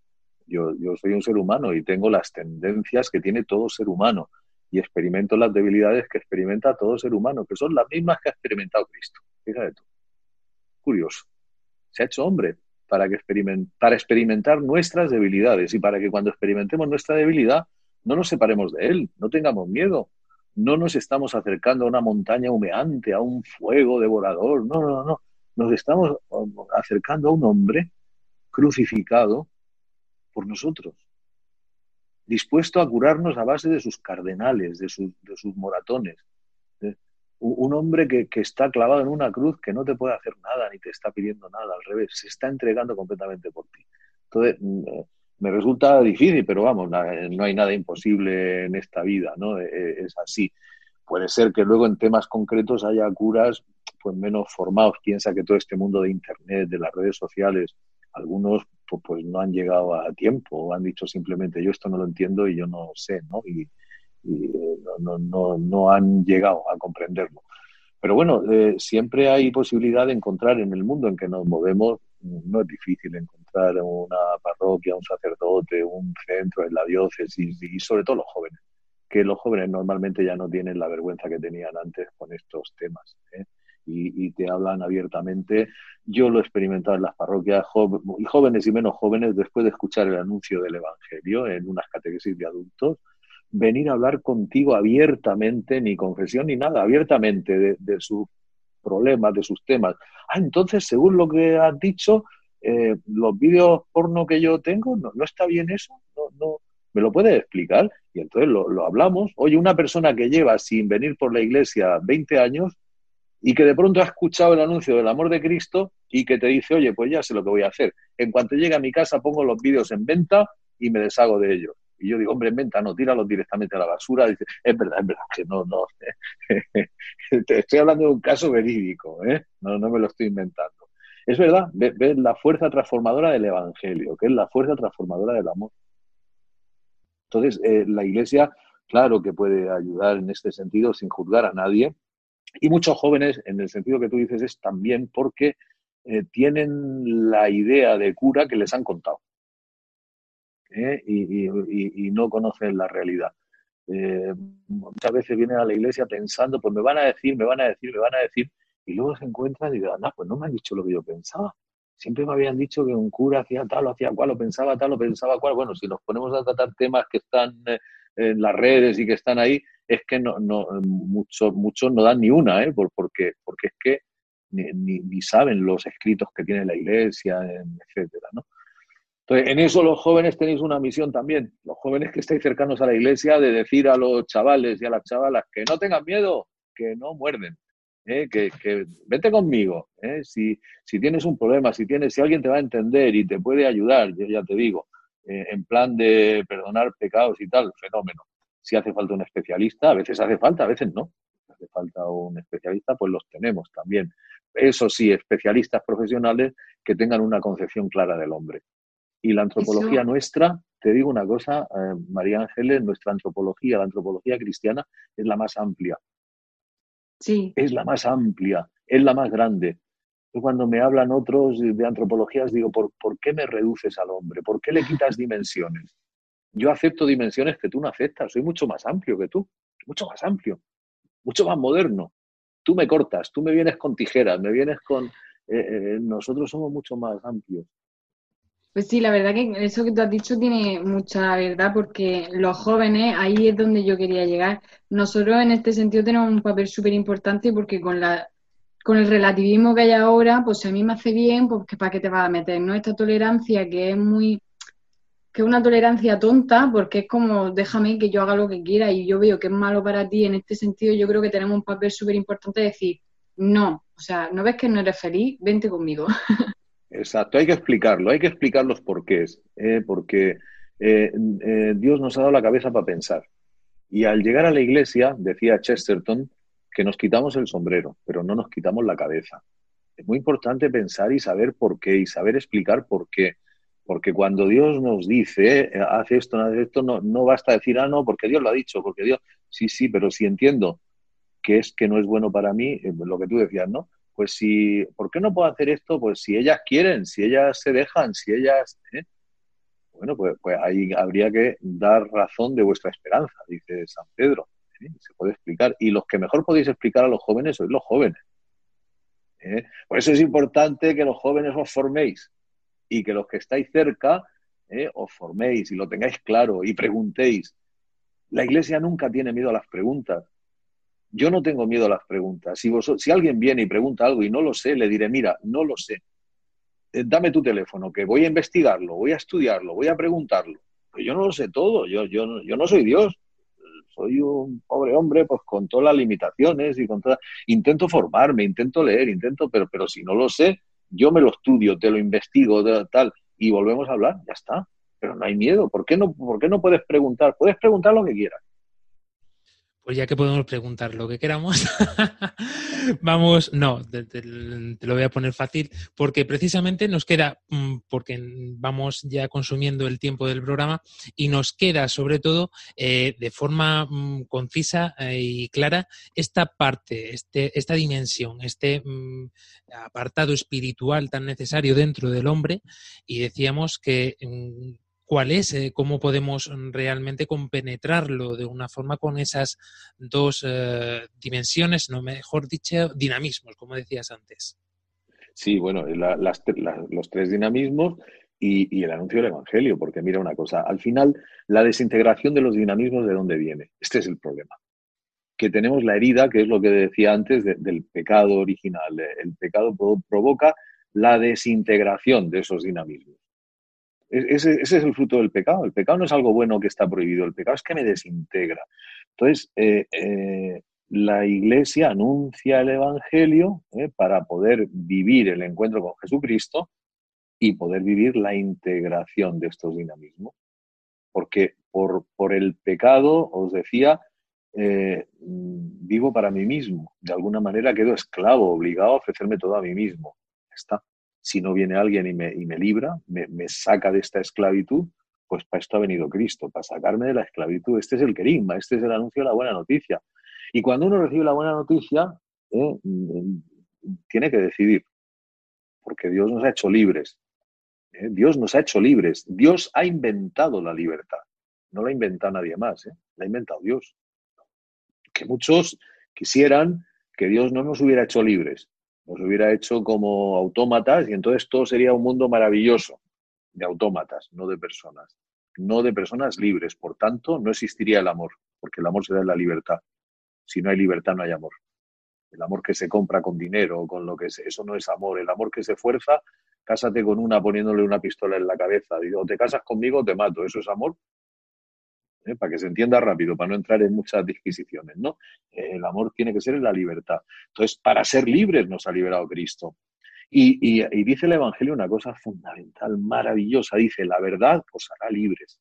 Yo, yo soy un ser humano y tengo las tendencias que tiene todo ser humano y experimento las debilidades que experimenta todo ser humano, que son las mismas que ha experimentado Cristo. Fíjate tú curioso. Se ha hecho hombre para, que para experimentar nuestras debilidades y para que cuando experimentemos nuestra debilidad no nos separemos de él, no tengamos miedo, no nos estamos acercando a una montaña humeante, a un fuego devorador, no, no, no, nos estamos um, acercando a un hombre crucificado por nosotros, dispuesto a curarnos a base de sus cardenales, de sus, moratones, un hombre que, está clavado en una cruz que no te puede hacer nada ni te está pidiendo nada, al revés, se está entregando completamente por ti. Entonces, mm, eh, me resulta difícil, pero vamos, no hay nada imposible en esta vida, ¿no? E, e, es así. Puede ser que luego en temas concretos haya curas pues menos formados. Piensa que todo este mundo de Internet, de las redes sociales, algunos pues, no han llegado a tiempo, o han dicho simplemente yo esto no lo entiendo y yo no sé, ¿no? Y, y eh, no, no, no, han llegado a comprenderlo. Pero bueno, eh, siempre hay posibilidad de encontrar en el mundo en que nos movemos, no es difícil encontrar una parroquia, un sacerdote, un centro en la diócesis y sobre todo los jóvenes, que los jóvenes normalmente ya no tienen la vergüenza que tenían antes con estos temas. ¿eh? Y, te hablan abiertamente. Yo lo he experimentado en las parroquias, jóvenes y menos jóvenes, después de escuchar el anuncio del Evangelio en unas catequesis de adultos, venir a hablar contigo abiertamente, ni confesión ni nada, abiertamente de, sus problemas, de sus temas. Ah, entonces, según lo que has dicho, eh, los vídeos porno que yo tengo, ¿no, está bien eso? ¿No, no, ¿Me lo puedes explicar? Y entonces lo, lo, hablamos. Oye, una persona que lleva sin venir por la iglesia 20 años y que de pronto ha escuchado el anuncio del amor de Cristo y que te dice, oye, pues ya sé lo que voy a hacer. En cuanto llegue a mi casa pongo los vídeos en venta y me deshago de ellos. Y yo digo, hombre, en no, tíralos directamente a la basura. Dice, es verdad, es verdad, que no, no. Estoy hablando de un caso verídico, ¿eh? No, no me lo estoy inventando. Es verdad, ves la fuerza transformadora del Evangelio, que es la fuerza transformadora del amor. Entonces, eh, la Iglesia, claro que puede ayudar en este sentido sin juzgar a nadie. Y muchos jóvenes, en el sentido que tú dices, es también porque eh, tienen la idea de cura que les han contado ¿eh? y, no conocen la realidad. Eh, muchas veces vienen a la iglesia pensando, pues me van a decir, me van a decir, me van a decir, y luego se encuentran y dicen, ah, pues no me han dicho lo que yo pensaba. Siempre me habían dicho que un cura hacía tal o hacía cual, o pensaba tal o pensaba cual. Bueno, si nos ponemos a tratar temas que están en las redes y que están ahí, es que no, no, muchos, muchos no dan ni una, ¿eh? porque, porque es que ni, ni, saben los escritos que tiene la iglesia, etcétera, ¿no? Entonces, en eso los jóvenes tenéis una misión también, los jóvenes que estáis cercanos a la iglesia, de decir a los chavales y a las chavalas que no tengan miedo, que no muerden, ¿eh? que, vete conmigo. ¿eh? Si, si, tienes un problema, si, tienes, si alguien te va a entender y te puede ayudar, yo ya te digo, eh, en plan de perdonar pecados y tal, fenómeno. Si hace falta un especialista, a veces hace falta, a veces no. Si hace falta un especialista, pues los tenemos también eso sí, especialistas profesionales que tengan una concepción clara del hombre. Y la antropología nuestra, te digo una cosa, eh, María Ángeles, nuestra antropología, la antropología cristiana, es la más amplia. Sí. Es la más amplia, es la más grande. Yo cuando me hablan otros de antropologías digo, ¿por, ¿por qué me reduces al hombre? ¿Por qué le quitas dimensiones? Yo acepto dimensiones que tú no aceptas, soy mucho más amplio que tú, mucho más amplio, mucho más moderno tú me cortas, tú me vienes con tijeras, me vienes con... Eh, eh, nosotros somos mucho más amplios. Pues sí, la verdad que eso que tú has dicho tiene mucha verdad porque los jóvenes, ahí es donde yo quería llegar. Nosotros en este sentido tenemos un papel súper importante porque con la con el relativismo que hay ahora, pues a mí me hace bien, pues ¿para qué te vas a meter? ¿no? Esta tolerancia que es muy que es una tolerancia tonta, porque es como, déjame que yo haga lo que quiera y yo veo que es malo para ti, en este sentido yo creo que tenemos un papel súper importante de decir, no, o sea, no ves que no eres feliz, vente conmigo. Exacto, hay que explicarlo, hay que explicar los porqués, ¿eh? porque eh, eh, Dios nos ha dado la cabeza para pensar. Y al llegar a la iglesia, decía Chesterton, que nos quitamos el sombrero, pero no nos quitamos la cabeza. Es muy importante pensar y saber por qué y saber explicar por qué. Porque cuando Dios nos dice, eh, haz esto, haz esto, no, no basta decir, ah, no, porque Dios lo ha dicho, porque Dios, sí, sí, pero si entiendo que es que no es bueno para mí, lo que tú decías, ¿no? Pues si, ¿por qué no puedo hacer esto? Pues si ellas quieren, si ellas se dejan, si ellas... ¿eh? Bueno, pues, pues, ahí habría que dar razón de vuestra esperanza, dice San Pedro. Se puede explicar. Y los que mejor podéis explicar a los jóvenes sois los jóvenes. Por eso es importante que los jóvenes os forméis, y que los que estáis cerca eh, os forméis y lo tengáis claro y preguntéis. La iglesia nunca tiene miedo a las preguntas. Yo no tengo miedo a las preguntas. Si, si alguien viene y pregunta algo y no lo sé, le diré, mira, no lo sé. Eh, dame tu teléfono, que voy a investigarlo, voy a estudiarlo, voy a preguntarlo. Yo no lo sé todo, yo, yo, yo no soy Dios. Soy un pobre hombre, pues con todas las limitaciones y con todas... Intento formarme, intento leer, intento, pero, pero si no lo sé, yo me lo estudio, te lo investigo, tal, y volvemos a hablar, ya está. Pero no hay miedo. ¿Por qué no, por qué no puedes preguntar? Puedes preguntar lo que quieras. Pues ya que podemos preguntar lo que queramos, vamos, no, te, lo voy a poner fácil, porque precisamente nos queda, mm, porque vamos ya consumiendo el tiempo del programa, y nos queda sobre todo eh, de forma mm, concisa eh, y clara esta parte, este, esta dimensión, este mm, apartado espiritual tan necesario dentro del hombre, y decíamos que cuál es, eh, cómo podemos realmente compenetrarlo de una forma con esas dos eh, dimensiones, no mejor dicho, dinamismos, como decías antes. Sí, bueno, los tres dinamismos y, el anuncio del Evangelio, porque mira una cosa, al final la desintegración de los dinamismos, ¿de dónde viene? Este es el problema. Que tenemos la herida, que es lo que decía antes del pecado original. El pecado provoca la desintegración de esos dinamismos. Ese, es el fruto del pecado. El pecado no es algo bueno que está prohibido, el pecado es que me desintegra. Entonces, eh, eh, la iglesia anuncia el Evangelio eh, para poder vivir el encuentro con Jesucristo y poder vivir la integración de estos dinamismos. Porque por, por el pecado, os decía, vivo para mí mismo. De alguna manera quedo esclavo, obligado a ofrecerme todo a mí mismo. Está si no viene alguien y me, y me libra, me, saca de esta esclavitud, pues para esto ha venido Cristo, para sacarme de la esclavitud. Este es el querigma, este es el anuncio de la buena noticia. Y cuando uno recibe la buena noticia, eh, mm, tiene que decidir. porque Dios nos ha hecho libres. ¿eh? Dios nos ha hecho libres. Dios ha inventado la libertad. No la ha inventado nadie más, ¿eh? la ha inventado Dios. Que muchos quisieran que Dios no nos hubiera hecho libres, nos hubiera hecho como autómatas y entonces todo sería un mundo maravilloso de autómatas, no de personas, no de personas libres. Por tanto, no existiría el amor, porque el amor se da en la libertad. Si no hay libertad, no hay amor. El amor que se compra con dinero, con lo que es, eso no es amor. El amor que se fuerza, cásate con una poniéndole una pistola en la cabeza. Digo, te casas conmigo, te mato. ¿Eso es amor? ¿Eh? para que se entienda rápido, para no entrar en muchas disquisiciones, ¿no? el amor tiene que ser en la libertad. Entonces, para ser libres nos ha liberado Cristo. Y, dice el Evangelio una cosa fundamental, maravillosa. Dice, la verdad os hará libres.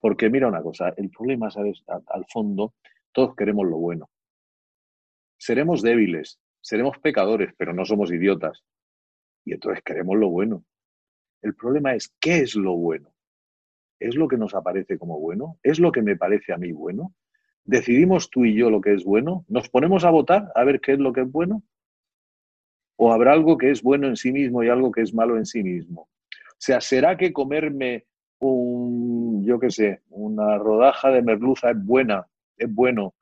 Porque mira una cosa, el problema, ¿sabes? Al fondo, todos queremos lo bueno. Seremos débiles, seremos pecadores, pero no somos idiotas. Y entonces queremos lo bueno. El problema es, ¿qué es lo bueno? ¿Es lo que nos aparece como bueno? ¿Es lo que me parece a mí bueno? ¿Decidimos tú y yo lo que es bueno? ¿Nos ponemos a votar a ver qué es lo que es bueno? ¿O habrá algo que es bueno en sí mismo y algo que es malo en sí mismo? O sea, ¿será que comerme un, yo qué sé, una rodaja de merluza es buena, es bueno?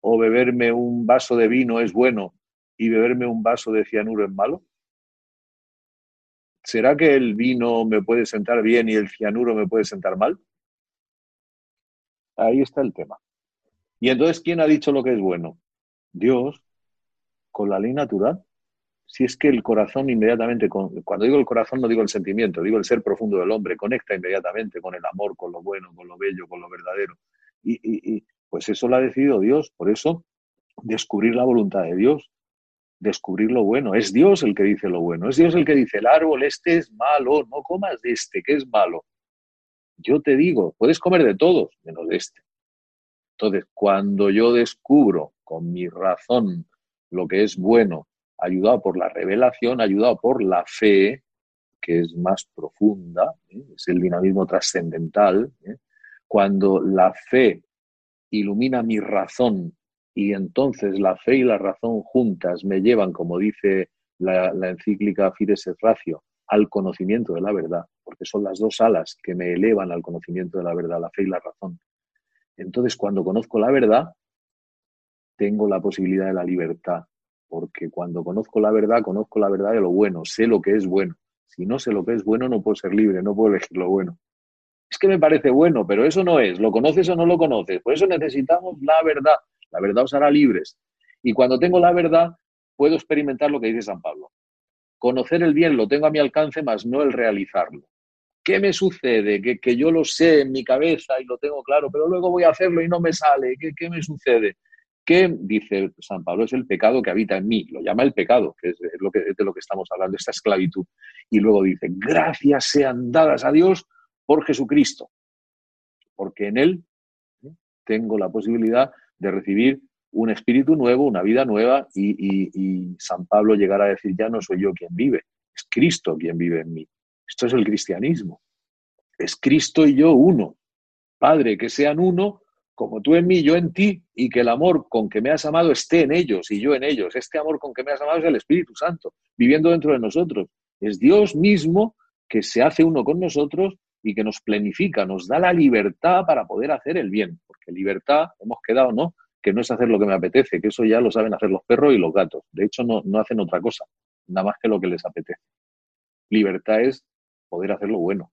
¿O beberme un vaso de vino es bueno y beberme un vaso de cianuro es malo? ¿Será que el vino me puede sentar bien y el cianuro me puede sentar mal? Ahí está el tema. Y entonces, ¿quién ha dicho lo que es bueno? Dios, con la ley natural. Si es que el corazón inmediatamente, cuando digo el corazón no digo el sentimiento, digo el ser profundo del hombre, conecta inmediatamente con el amor, con lo bueno, con lo bello, con lo verdadero. Y, y pues eso lo ha decidido Dios. Por eso, descubrir la voluntad de Dios, descubrir lo bueno. Es Dios el que dice lo bueno. Es Dios el que dice, el árbol este es malo, no comas de este, que es malo. Yo te digo, puedes comer de todos, menos de este. Entonces, cuando yo descubro con mi razón lo que es bueno, ayudado por la revelación, ayudado por la fe, que es más profunda, ¿eh? es el dinamismo trascendental, ¿eh? cuando la fe ilumina mi razón y entonces la fe y la razón juntas me llevan, como dice la, encíclica Fides et Ratio, al conocimiento de la verdad, porque son las dos alas que me elevan al conocimiento de la verdad, la fe y la razón. Entonces, cuando conozco la verdad, tengo la posibilidad de la libertad, porque cuando conozco la verdad, conozco la verdad de lo bueno, sé lo que es bueno. Si no sé lo que es bueno, no puedo ser libre, no puedo elegir lo bueno. Es que me parece bueno, pero eso no es, lo conoces o no lo conoces. Por eso necesitamos la verdad. La verdad os hará libres. Y cuando tengo la verdad, puedo experimentar lo que dice San Pablo. Conocer el bien lo tengo a mi alcance, más no el realizarlo. ¿Qué me sucede? Que, que yo lo sé en mi cabeza y lo tengo claro, pero luego voy a hacerlo y no me sale. ¿Qué, qué me sucede? ¿Qué dice San Pablo? Es el pecado que habita en mí. Lo llama el pecado, que es, lo que, de lo que estamos hablando, esta esclavitud. Y luego dice, gracias sean dadas a Dios por Jesucristo, porque en Él ¿eh? tengo la posibilidad de recibir un espíritu nuevo, una vida nueva y, San Pablo llegará a decir, ya no soy yo quien vive, es Cristo quien vive en mí. Esto es el cristianismo. Es Cristo y yo uno. Padre, que sean uno como tú en mí, yo en ti, y que el amor con que me has amado esté en ellos y yo en ellos. Este amor con que me has amado es el Espíritu Santo, viviendo dentro de nosotros. Es Dios mismo que se hace uno con nosotros y que nos planifica, nos da la libertad para poder hacer el bien. Porque libertad, hemos quedado, ¿no? Que no es hacer lo que me apetece, que eso ya lo saben hacer los perros y los gatos. De hecho, no, no hacen otra cosa, nada más que lo que les apetece. Libertad es poder hacer lo bueno.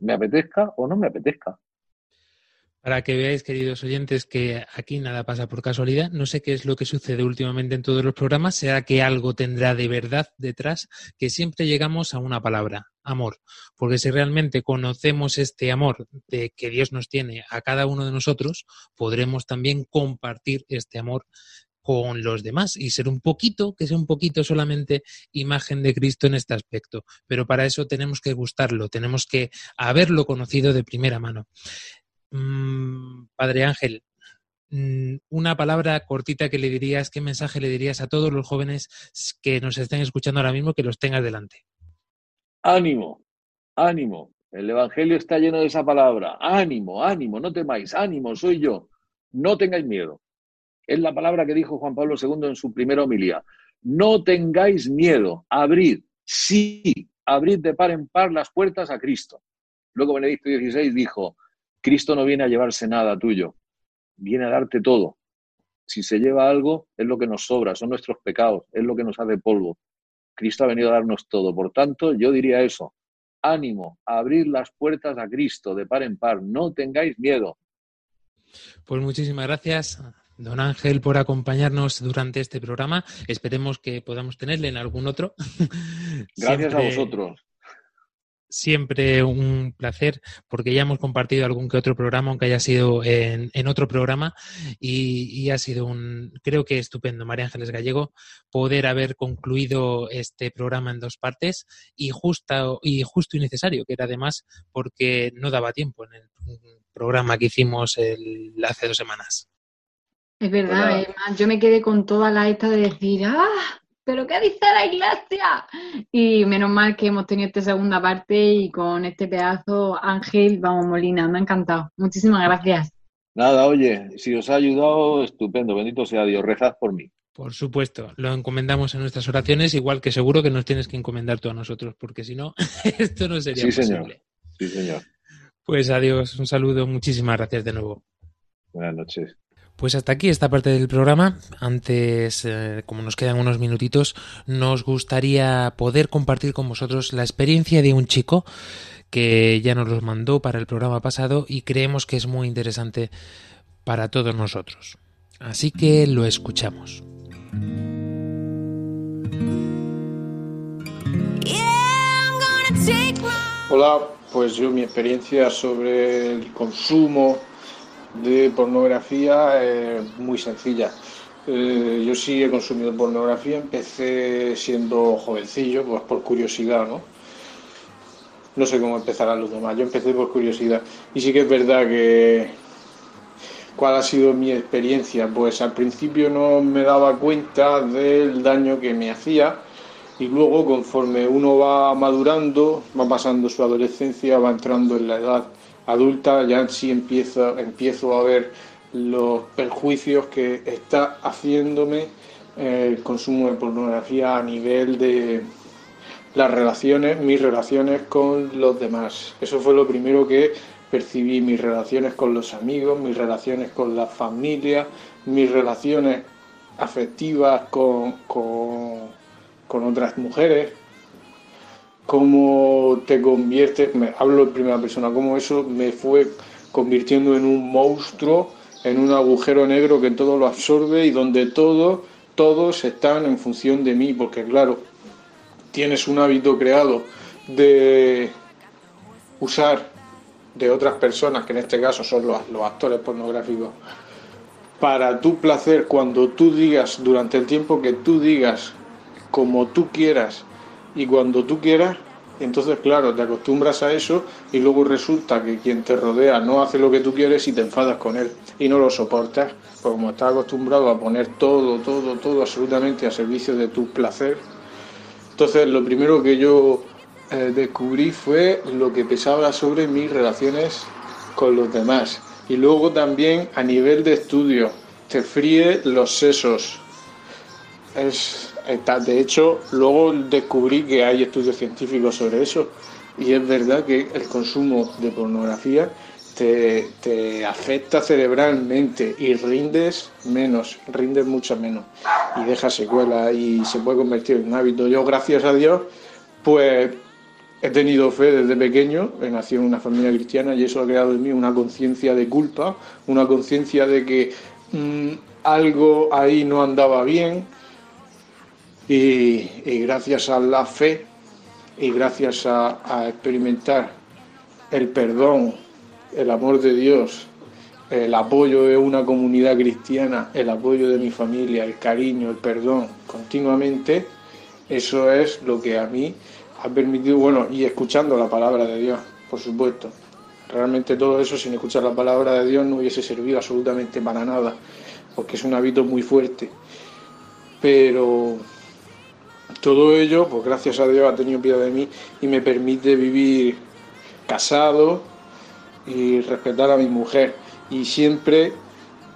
Me apetezca o no me apetezca. Para que veáis, queridos oyentes, que aquí nada pasa por casualidad. No sé qué es lo que sucede últimamente en todos los programas. Será que algo tendrá de verdad detrás, que siempre llegamos a una palabra, amor. Porque si realmente conocemos este amor de que Dios nos tiene a cada uno de nosotros, podremos también compartir este amor con los demás y ser un poquito, que sea un poquito solamente imagen de Cristo en este aspecto. Pero para eso tenemos que gustarlo, tenemos que haberlo conocido de primera mano. Mm, Padre Ángel, mm, una palabra cortita que le dirías, qué mensaje le dirías a todos los jóvenes que nos estén escuchando ahora mismo, que los tengas delante. Ánimo, ánimo. El Evangelio está lleno de esa palabra. Ánimo, ánimo, no temáis, ánimo, soy yo. No tengáis miedo. Es la palabra que dijo Juan Pablo II en su primera homilía. No tengáis miedo, abrid, sí, abrid de par en par las puertas a Cristo. Luego Benedicto XVI dijo, Cristo no viene a llevarse nada tuyo, viene a darte todo. Si se lleva algo, es lo que nos sobra, son nuestros pecados, es lo que nos hace polvo. Cristo ha venido a darnos todo. Por tanto, yo diría eso, ánimo, abrir las puertas a Cristo de par en par, no tengáis miedo. Pues muchísimas gracias, don Ángel, por acompañarnos durante este programa. Esperemos que podamos tenerle en algún otro. Gracias a vosotros siempre un placer porque ya hemos compartido algún que otro programa, aunque haya sido en, otro programa, y, ha sido un, creo que estupendo, María Ángeles Gallego, poder haber concluido este programa en dos partes y, justo y justo y necesario, que era además porque no daba tiempo en el programa que hicimos el, hace dos semanas. Es verdad, yo me quedé con toda la esta de decir, ¡ah! ¿Pero qué dice la iglesia? Y menos mal que hemos tenido esta segunda parte y con este pedazo, Ángel, vamos, Molina, me ha encantado. Muchísimas gracias. Nada, oye, si os ha ayudado, estupendo, bendito sea Dios, rezad por mí. Por supuesto, lo encomendamos en nuestras oraciones, igual que seguro que nos tienes que encomendar tú a nosotros, porque si no, esto no sería sí, posible. Señor. Sí, señor. Pues adiós, un saludo, muchísimas gracias de nuevo. Buenas noches. Pues hasta aquí esta parte del programa. Antes, eh, como nos quedan unos minutitos, nos gustaría poder compartir con vosotros la experiencia de un chico que ya nos los mandó para el programa pasado y creemos que es muy interesante para todos nosotros. Así que lo escuchamos. Hola, pues yo mi experiencia sobre el consumo de pornografía es muy sencilla. Eh, yo sí he consumido pornografía, empecé siendo jovencillo, pues por curiosidad, ¿no? No sé cómo empezarán los demás, yo empecé por curiosidad. Y sí que es verdad que... ¿Cuál ha sido mi experiencia? Pues al principio no me daba cuenta del daño que me hacía y luego conforme uno va madurando, va pasando su adolescencia, va entrando en la edad adulta, ya sí empiezo, empiezo a ver los perjuicios que está haciéndome el consumo de pornografía a nivel de las relaciones, mis relaciones con los demás. Eso fue lo primero que percibí, mis relaciones con los amigos, mis relaciones con la familia, mis relaciones afectivas con, con, con otras mujeres, cómo te convierte, me hablo en primera persona, cómo eso me fue convirtiendo en un monstruo, en un agujero negro que todo lo absorbe y donde todo, todos están en función de mí, porque claro, tienes un hábito creado de usar de otras personas, que en este caso son los actores pornográficos, para tu placer, cuando tú digas, durante el tiempo que tú digas, como tú quieras, y cuando tú quieras, entonces claro, te acostumbras a eso y luego resulta que quien te rodea no hace lo que tú quieres y te enfadas con él y no lo soportas, pues como estás acostumbrado a poner todo, todo, todo absolutamente a servicio de tu placer. Entonces lo primero que yo eh, descubrí fue lo que pesaba sobre mis relaciones con los demás. Y luego también a nivel de estudio, te fríe los sesos. Es de hecho, luego descubrí que hay estudios científicos sobre eso y es verdad que el consumo de pornografía te, afecta cerebralmente y rindes menos, rindes mucho menos y deja secuelas y se puede convertir en un hábito. Yo, gracias a Dios, pues he tenido fe desde pequeño, he nacido en una familia cristiana y eso ha creado en mí una conciencia de culpa, una conciencia de que mm, algo ahí no andaba bien, y, gracias a la fe y gracias a, experimentar el perdón, el amor de Dios, el apoyo de una comunidad cristiana, el apoyo de mi familia, el cariño, el perdón continuamente, eso es lo que a mí ha permitido, bueno, y escuchando la palabra de Dios, por supuesto. Realmente todo eso sin escuchar la palabra de Dios no hubiese servido absolutamente para nada, porque es un hábito muy fuerte. Pero todo ello, pues gracias a Dios ha tenido piedad de mí y me permite vivir casado y respetar a mi mujer. Y siempre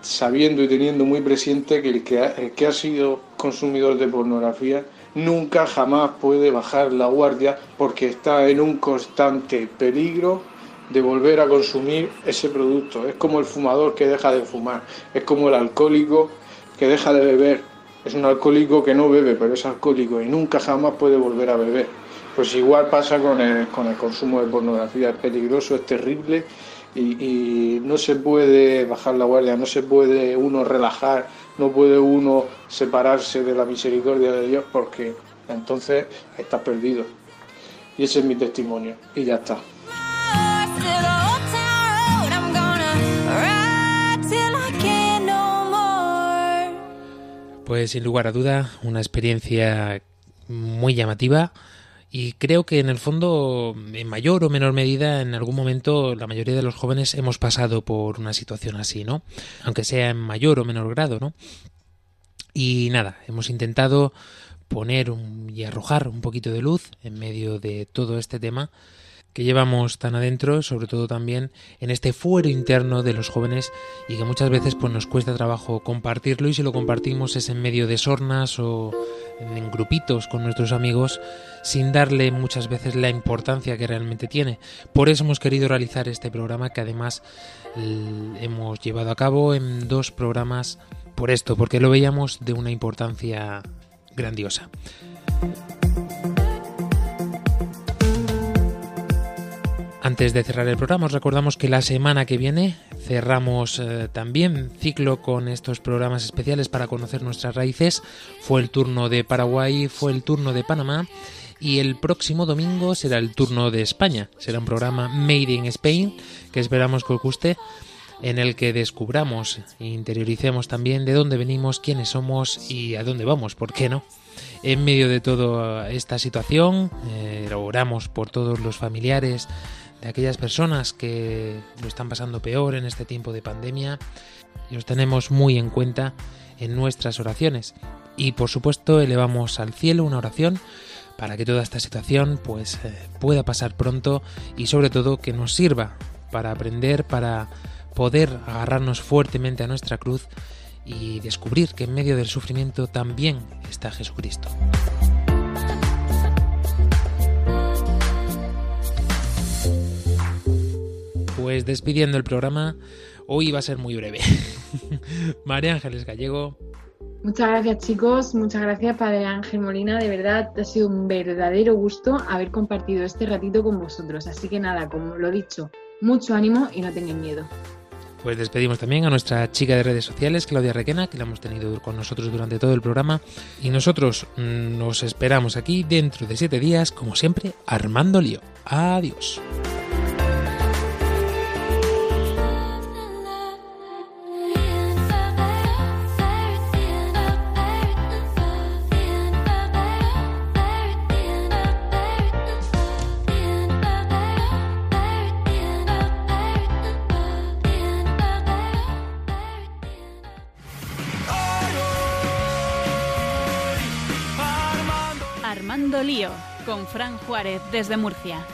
sabiendo y teniendo muy presente que el que ha, el que ha sido consumidor de pornografía nunca jamás puede bajar la guardia porque está en un constante peligro de volver a consumir ese producto. Es como el fumador que deja de fumar, es como el alcohólico que deja de beber. Es un alcohólico que no bebe, pero es alcohólico y nunca jamás puede volver a beber. Pues igual pasa con el, con el consumo de pornografía, es peligroso, es terrible y, y no se puede bajar la guardia, no se puede uno relajar, no puede uno separarse de la misericordia de Dios porque entonces estás perdido. Y ese es mi testimonio y ya está. Pues sin lugar a duda, una experiencia muy llamativa y creo que en el fondo, en mayor o menor medida, en algún momento la mayoría de los jóvenes hemos pasado por una situación así, ¿no? Aunque sea en mayor o menor grado, ¿no? Y nada, hemos intentado poner y arrojar un poquito de luz en medio de todo este tema que llevamos tan adentro, sobre todo también en este fuero interno de los jóvenes y que muchas veces pues nos cuesta trabajo compartirlo y si lo compartimos es en medio de sornas o en grupitos con nuestros amigos sin darle muchas veces la importancia que realmente tiene. Por eso hemos querido realizar este programa que además hemos llevado a cabo en dos programas por esto, porque lo veíamos de una importancia grandiosa. Antes de cerrar el programa, os recordamos que la semana que viene cerramos eh, también ciclo con estos programas especiales para conocer nuestras raíces. Fue el turno de Paraguay, fue el turno de Panamá y el próximo domingo será el turno de España. Será un programa Made in Spain que esperamos que os guste en el que descubramos e interioricemos también de dónde venimos, quiénes somos y a dónde vamos, ¿por qué no? En medio de toda esta situación, eh, oramos por todos los familiares de aquellas personas que lo están pasando peor en este tiempo de pandemia los tenemos muy en cuenta en nuestras oraciones. Y por supuesto elevamos al cielo una oración para que toda esta situación pues eh, pueda pasar pronto y sobre todo que nos sirva para aprender, para poder agarrarnos fuertemente a nuestra cruz y descubrir que en medio del sufrimiento también está Jesucristo. Pues despidiendo el programa, hoy va a ser muy breve. María Ángeles Gallego. Muchas gracias chicos, muchas gracias Padre Ángel Molina, de verdad ha sido un verdadero gusto haber compartido este ratito con vosotros. Así que nada, como lo he dicho, mucho ánimo y no tengan miedo. Pues despedimos también a nuestra chica de redes sociales, Claudia Requena, que la hemos tenido con nosotros durante todo el programa. Y nosotros mm, nos esperamos aquí dentro de siete días, como siempre, armando lío. Adiós. con Fran Juárez desde Murcia.